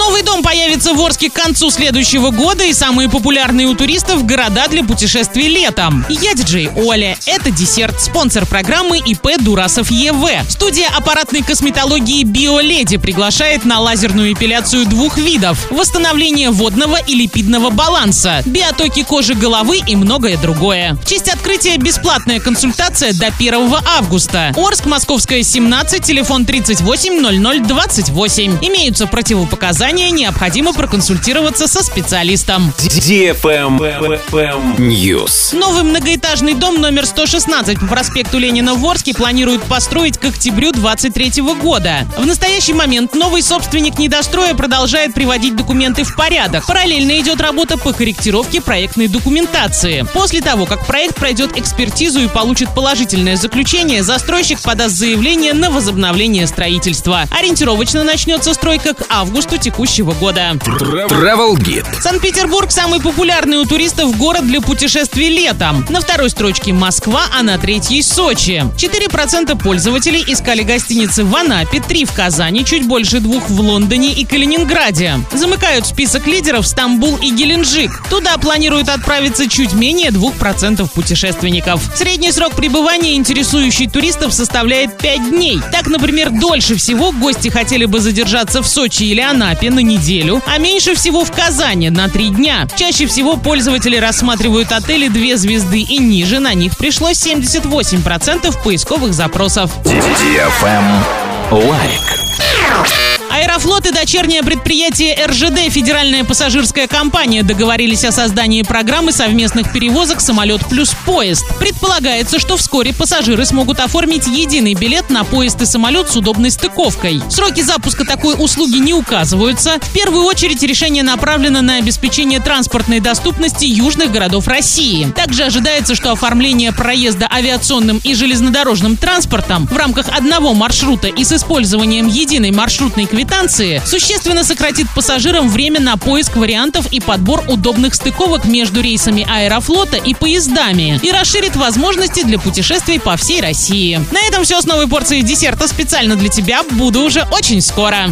No Новый дом появится в Орске к концу следующего года и самые популярные у туристов города для путешествий летом. Я диджей Оля. Это десерт. Спонсор программы ИП Дурасов ЕВ. Студия аппаратной косметологии Биоледи приглашает на лазерную эпиляцию двух видов. Восстановление водного и липидного баланса, биотоки кожи головы и многое другое. В честь открытия бесплатная консультация до 1 августа. Орск, Московская, 17, телефон 38 00 28. Имеются противопоказания, необходимо проконсультироваться со специалистом. News. Новый многоэтажный дом номер 116 по проспекту Ленина в Орске планируют построить к октябрю 2023 года. В настоящий момент новый собственник недостроя продолжает приводить документы в порядок. Параллельно идет работа по корректировке проектной документации. После того, как проект пройдет экспертизу и получит положительное заключение, застройщик подаст заявление на возобновление строительства. Ориентировочно начнется стройка к августу текущего года. Travel Guide. Санкт-Петербург самый популярный у туристов город для путешествий летом. На второй строчке Москва, а на третьей Сочи. 4% пользователей искали гостиницы в Анапе, 3 в Казани, чуть больше двух в Лондоне и Калининграде. Замыкают список лидеров Стамбул и Геленджик. Туда планируют отправиться чуть менее 2% путешественников. Средний срок пребывания интересующий туристов составляет 5 дней. Так, например, дольше всего гости хотели бы задержаться в Сочи или Анапе на неделю, а меньше всего в Казани на 3 дня. Чаще всего пользователи рассматривают отели 2 звезды и ниже, на них пришло 78% поисковых запросов. Лайк. Аэрофлот и дочернее предприятие РЖД Федеральная пассажирская компания договорились о создании программы совместных перевозок «Самолет плюс поезд». Предполагается, что вскоре пассажиры смогут оформить единый билет на поезд и самолет с удобной стыковкой. Сроки запуска такой услуги не указываются. В первую очередь решение направлено на обеспечение транспортной доступности южных городов России. Также ожидается, что оформление проезда авиационным и железнодорожным транспортом в рамках одного маршрута и с использованием единой маршрутной квитанции существенно сократит пассажирам время на поиск вариантов и подбор удобных стыковок между рейсами Аэрофлота и поездами и расширит возможности для путешествий по всей России. На этом все с новой порцией десерта специально для тебя. Буду уже очень скоро.